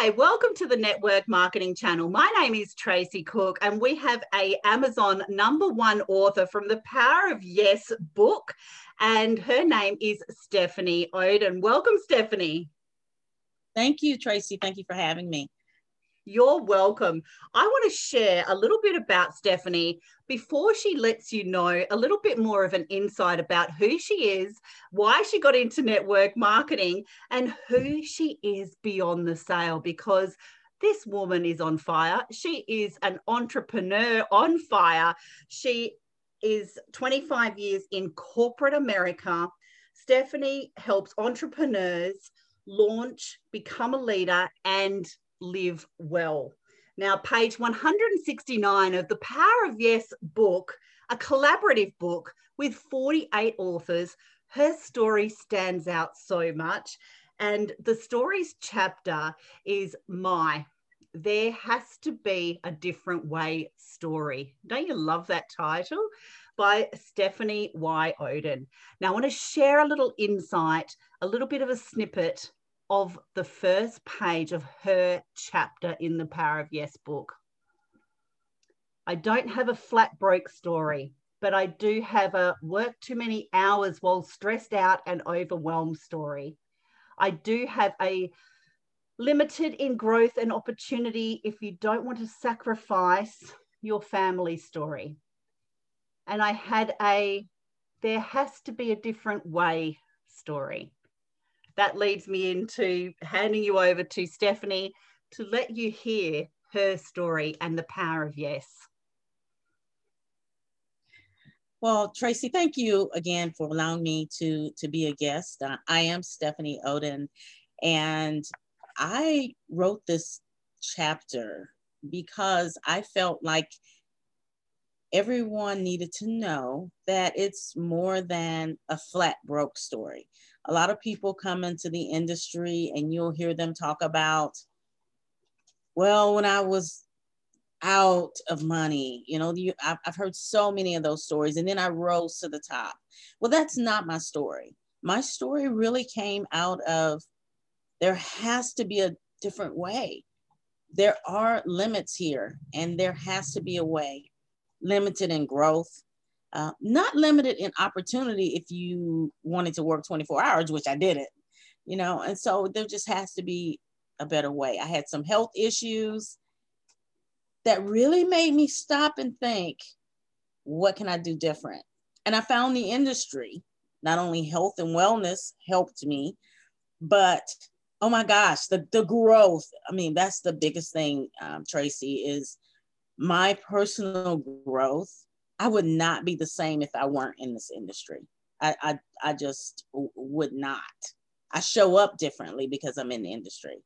Hi, welcome to the Network Marketing Channel. My name is Tracy Cook, and we have a Amazon number one author from the Power of Yes book, and her name is Stephanie Oden. Welcome, Stephanie. Thank you, Tracy. Thank you for having me. You're welcome. I want to share a little bit about Stephanie before she lets you know a little bit more of an insight about who she is, why she got into network marketing, and who she is beyond the sale because this woman is on fire. She is an entrepreneur on fire. She is 25 years in corporate America. Stephanie helps entrepreneurs launch, become a leader, and live well. Now, page 169 of the Power of Yes book, a collaborative book with 48 authors, her story stands out so much. And the stories chapter is My. There has to be a different way story. Don't you love that title? By Stephanie Y. Oden. Now, I want to share a little insight, a little bit of a snippet of the first page of her chapter in the Power of Yes book. I don't have a flat broke story, but I do have a work too many hours while stressed out and overwhelmed story. I do have a limited in growth and opportunity if you don't want to sacrifice your family story. And I had a there has to be a different way story that leads me into handing you over to Stephanie to let you hear her story and the power of yes. Well, Tracy, thank you again for allowing me to, to be a guest. Uh, I am Stephanie Oden, and I wrote this chapter because I felt like everyone needed to know that it's more than a flat broke story a lot of people come into the industry and you'll hear them talk about, well, when I was out of money, you know, you, I've, I've heard so many of those stories, and then I rose to the top. Well, that's not my story. My story really came out of there has to be a different way. There are limits here, and there has to be a way limited in growth, uh, not limited in opportunity if you wanted to work 24 hours, which I didn't, you know, and so there just has to be a better way. I had some health issues that really made me stop and think, what can I do different? And I found the industry, not only health and wellness helped me, but oh my gosh, the, the growth. I mean, that's the biggest thing, um, Tracy, is my personal growth I would not be the same if I weren't in this industry. I, I, I just would not. I show up differently because I'm in the industry.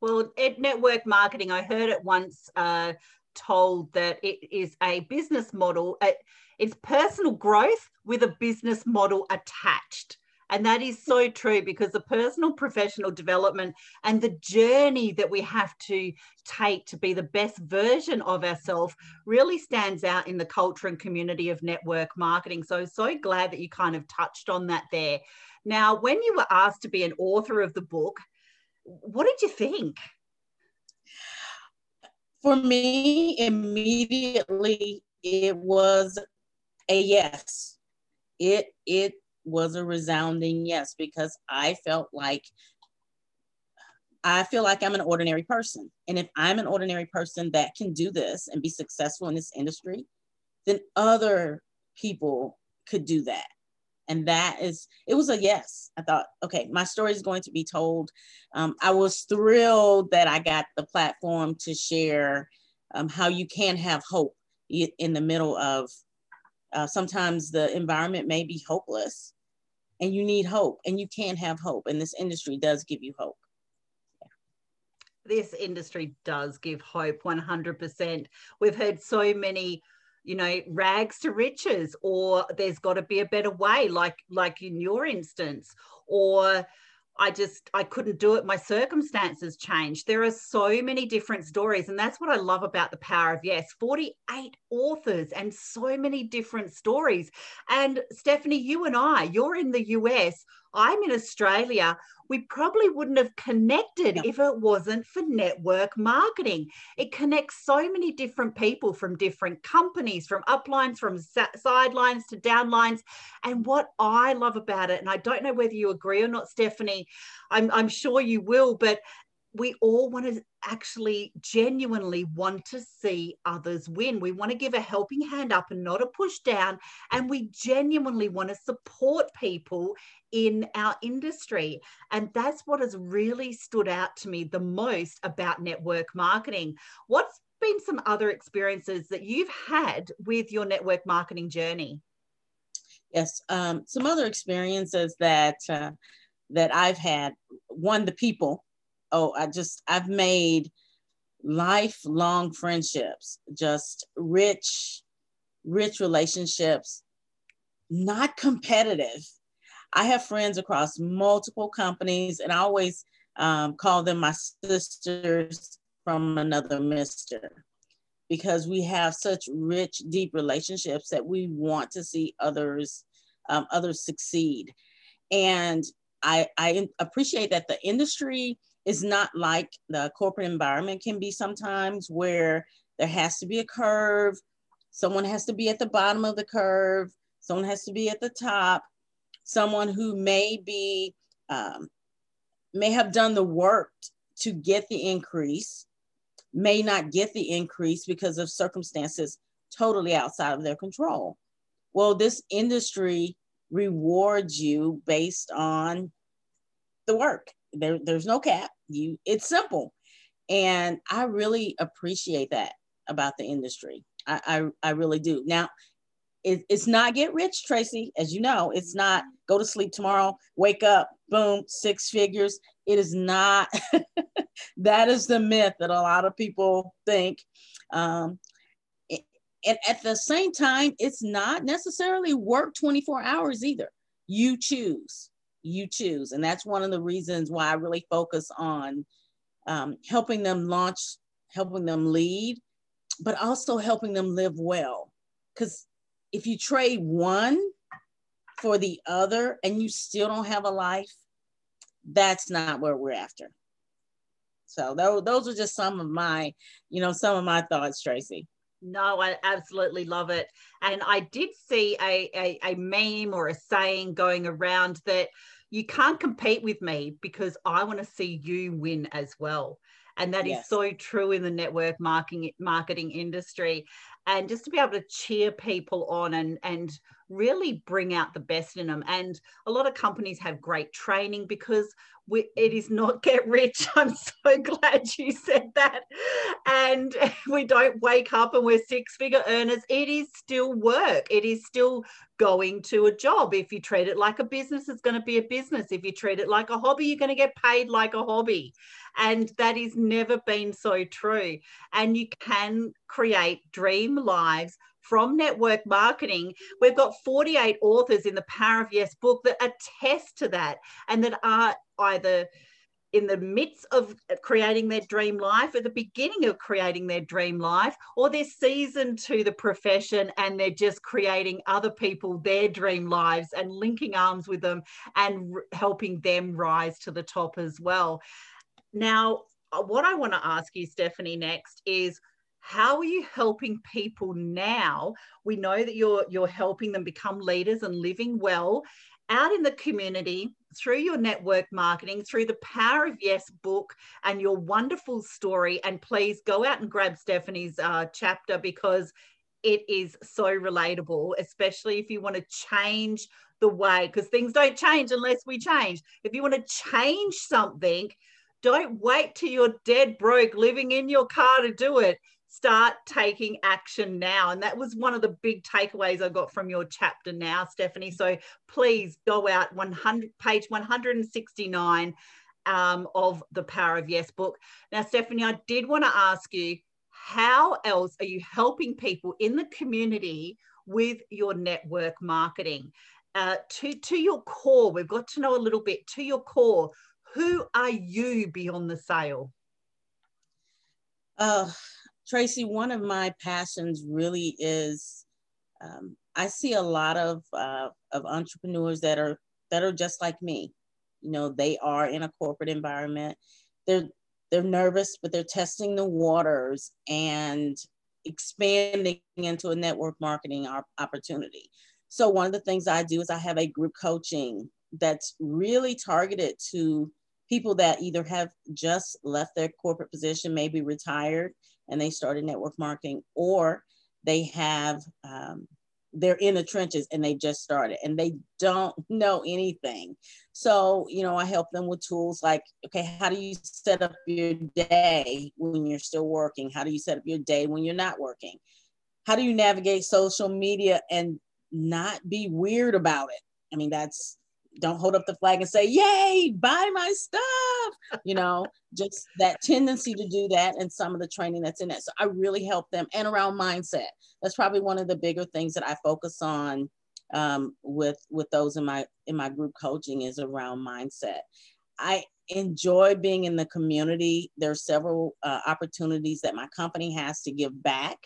Well, at network marketing, I heard it once uh, told that it is a business model. It's personal growth with a business model attached. And that is so true because the personal professional development and the journey that we have to take to be the best version of ourselves really stands out in the culture and community of network marketing. So, so glad that you kind of touched on that there. Now, when you were asked to be an author of the book, what did you think? For me, immediately it was a yes. It it was a resounding yes because I felt like I feel like I'm an ordinary person. And if I'm an ordinary person that can do this and be successful in this industry, then other people could do that. And that is, it was a yes. I thought, okay, my story is going to be told. Um, I was thrilled that I got the platform to share um, how you can have hope in the middle of uh, sometimes the environment may be hopeless and you need hope and you can have hope. And this industry does give you hope. This industry does give hope 100%. We've heard so many you know rags to riches or there's got to be a better way like like in your instance or I just I couldn't do it. My circumstances changed. There are so many different stories, and that's what I love about the power of yes. Forty-eight authors and so many different stories. And Stephanie, you and I, you're in the US. I'm in Australia, we probably wouldn't have connected if it wasn't for network marketing. It connects so many different people from different companies, from uplines, from sidelines to downlines. And what I love about it, and I don't know whether you agree or not, Stephanie, I'm, I'm sure you will, but we all want to actually genuinely want to see others win. We want to give a helping hand up and not a push down. And we genuinely want to support people in our industry. And that's what has really stood out to me the most about network marketing. What's been some other experiences that you've had with your network marketing journey? Yes, um, some other experiences that uh, that I've had. One, the people oh, I just, I've made lifelong friendships, just rich, rich relationships, not competitive. I have friends across multiple companies, and I always um, call them my sisters from another mister because we have such rich, deep relationships that we want to see others um, others succeed. And I, I appreciate that the industry is not like the corporate environment can be sometimes where there has to be a curve. Someone has to be at the bottom of the curve. Someone has to be at the top. Someone who may be um, may have done the work to get the increase may not get the increase because of circumstances totally outside of their control. Well this industry rewards you based on the work there, there's no cap. You, it's simple, and I really appreciate that about the industry. I, I, I really do. Now, it, it's not get rich, Tracy. As you know, it's not go to sleep tomorrow, wake up, boom, six figures. It is not. that is the myth that a lot of people think. Um, and at the same time, it's not necessarily work 24 hours either. You choose you choose. And that's one of the reasons why I really focus on um, helping them launch, helping them lead, but also helping them live well. Because if you trade one for the other and you still don't have a life, that's not where we're after. So those, those are just some of my, you know, some of my thoughts, Tracy. No, I absolutely love it. And I did see a, a, a, meme or a saying going around that you can't compete with me because I want to see you win as well. And that yes. is so true in the network marketing marketing industry. And just to be able to cheer people on and, and really bring out the best in them. And a lot of companies have great training because we, it is not get rich. I'm so glad you said that. And we don't wake up and we're six figure earners. It is still work. It is still going to a job. If you treat it like a business, it's going to be a business. If you treat it like a hobby, you're going to get paid like a hobby. And that has never been so true. And you can create dream lives from network marketing. We've got 48 authors in the Power of Yes book that attest to that and that are either in the midst of creating their dream life, at the beginning of creating their dream life, or they're seasoned to the profession and they're just creating other people their dream lives and linking arms with them and r- helping them rise to the top as well. Now, uh, what I want to ask you, Stephanie, next is how are you helping people now? We know that you're you're helping them become leaders and living well out in the community through your network marketing through the power of yes book and your wonderful story. And please go out and grab stephanie's uh, chapter because it is so relatable especially if you want to change the way because things don't change unless we change. If you want to change something don't wait till you're dead broke living in your car to do it start taking action now. And that was one of the big takeaways I got from your chapter now, Stephanie. So please go out 100 page 169 um, of the Power of Yes book. Now, Stephanie, I did want to ask you, how else are you helping people in the community with your network marketing? Uh, to, to your core, we've got to know a little bit to your core. Who are you beyond the sale? Uh, Tracy, one of my passions really is um, I see a lot of uh, of entrepreneurs that are that are just like me. You know, they are in a corporate environment. They're they're nervous, but they're testing the waters and expanding into a network marketing opportunity. So one of the things I do is I have a group coaching that's really targeted to people that either have just left their corporate position, maybe retired, and they started network marketing, or they have um, they're in the trenches and they just started and they don't know anything. So, you know, I help them with tools like, okay, how do you set up your day when you're still working? How do you set up your day when you're not working? How do you navigate social media and not be weird about it? I mean, that's don't hold up the flag and say, Yay, buy my stuff. You know, just that tendency to do that and some of the training that's in it. So I really help them and around mindset. That's probably one of the bigger things that I focus on um, with with those in my in my group coaching is around mindset. I enjoy being in the community. There are several uh, opportunities that my company has to give back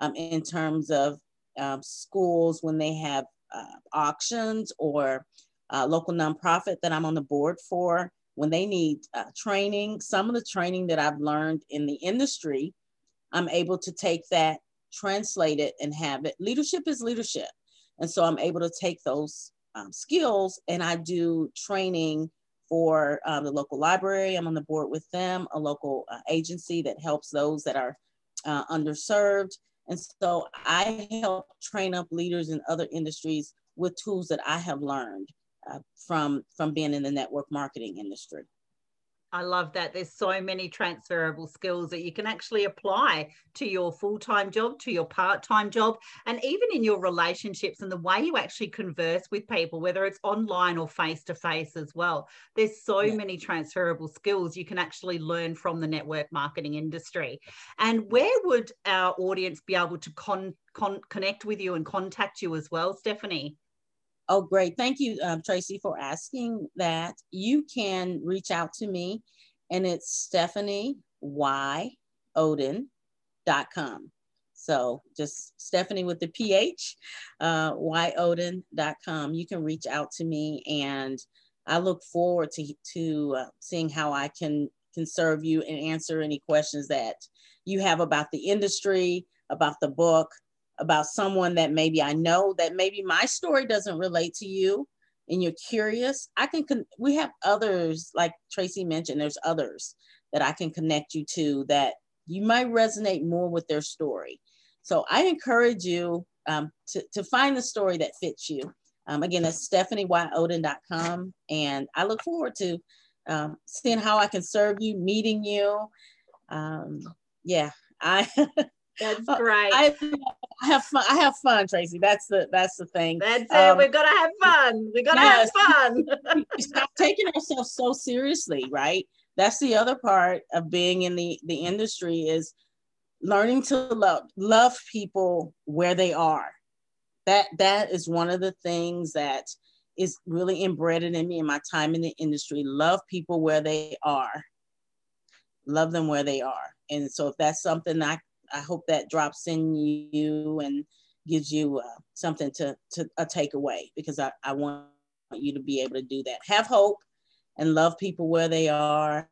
um, in terms of uh, schools when they have uh, auctions or uh, local nonprofit that I'm on the board for, when they need uh, training, some of the training that I've learned in the industry, I'm able to take that, translate it, and have it. Leadership is leadership. And so I'm able to take those um, skills and I do training for um, the local library. I'm on the board with them, a local uh, agency that helps those that are uh, underserved. And so I help train up leaders in other industries with tools that I have learned uh, from from being in the network marketing industry. I love that. There's so many transferable skills that you can actually apply to your full time job, to your part time job, and even in your relationships and the way you actually converse with people, whether it's online or face to face as well. There's so yeah. many transferable skills you can actually learn from the network marketing industry. And where would our audience be able to con- con- connect with you and contact you as well, Stephanie? Oh, great. Thank you, um, Tracy, for asking that. You can reach out to me, and it's Stephanie. So just Stephanie with the PH, uh, yoden.com. You can reach out to me, and I look forward to, to uh, seeing how I can, can serve you and answer any questions that you have about the industry, about the book, about someone that maybe I know that maybe my story doesn't relate to you and you're curious, I can, con- we have others, like Tracy mentioned, there's others that I can connect you to that you might resonate more with their story. So I encourage you um, to, to find the story that fits you. Um, again, that's stephanieyOden.com. And I look forward to um, seeing how I can serve you, meeting you. Um, yeah, I That's great. I, I, have fun. I have fun, Tracy. That's the that's the thing. That's it. Um, We're gonna have fun. We're gonna yes. have fun. Stop taking ourselves so seriously, right? That's the other part of being in the the industry is learning to love love people where they are. That that is one of the things that is really embedded in me in my time in the industry. Love people where they are. Love them where they are. And so if that's something I I hope that drops in you and gives you uh, something to, to a takeaway because I, I want you to be able to do that. Have hope and love people where they are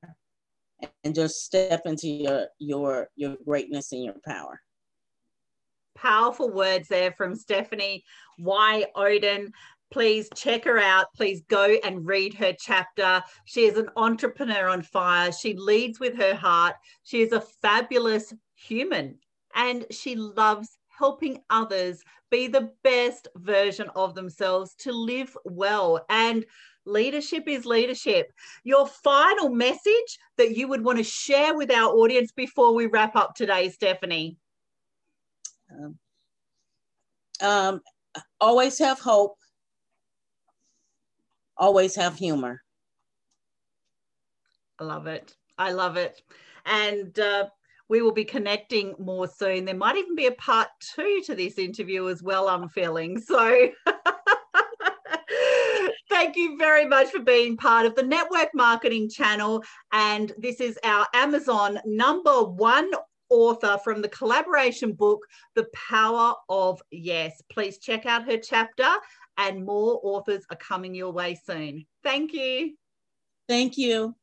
and just step into your your your greatness and your power. Powerful words there from Stephanie Y. Oden. please check her out. Please go and read her chapter. She is an entrepreneur on fire. She leads with her heart. She is a fabulous human and she loves helping others be the best version of themselves to live well. And leadership is leadership. Your final message that you would want to share with our audience before we wrap up today, Stephanie? Um, um, always have hope, always have humor. I love it. I love it. And uh, we will be connecting more soon. There might even be a part two to this interview as well, I'm feeling. So thank you very much for being part of the network marketing channel. And this is our Amazon number one author from the collaboration book, The Power of Yes. Please check out her chapter, and more authors are coming your way soon. Thank you. Thank you.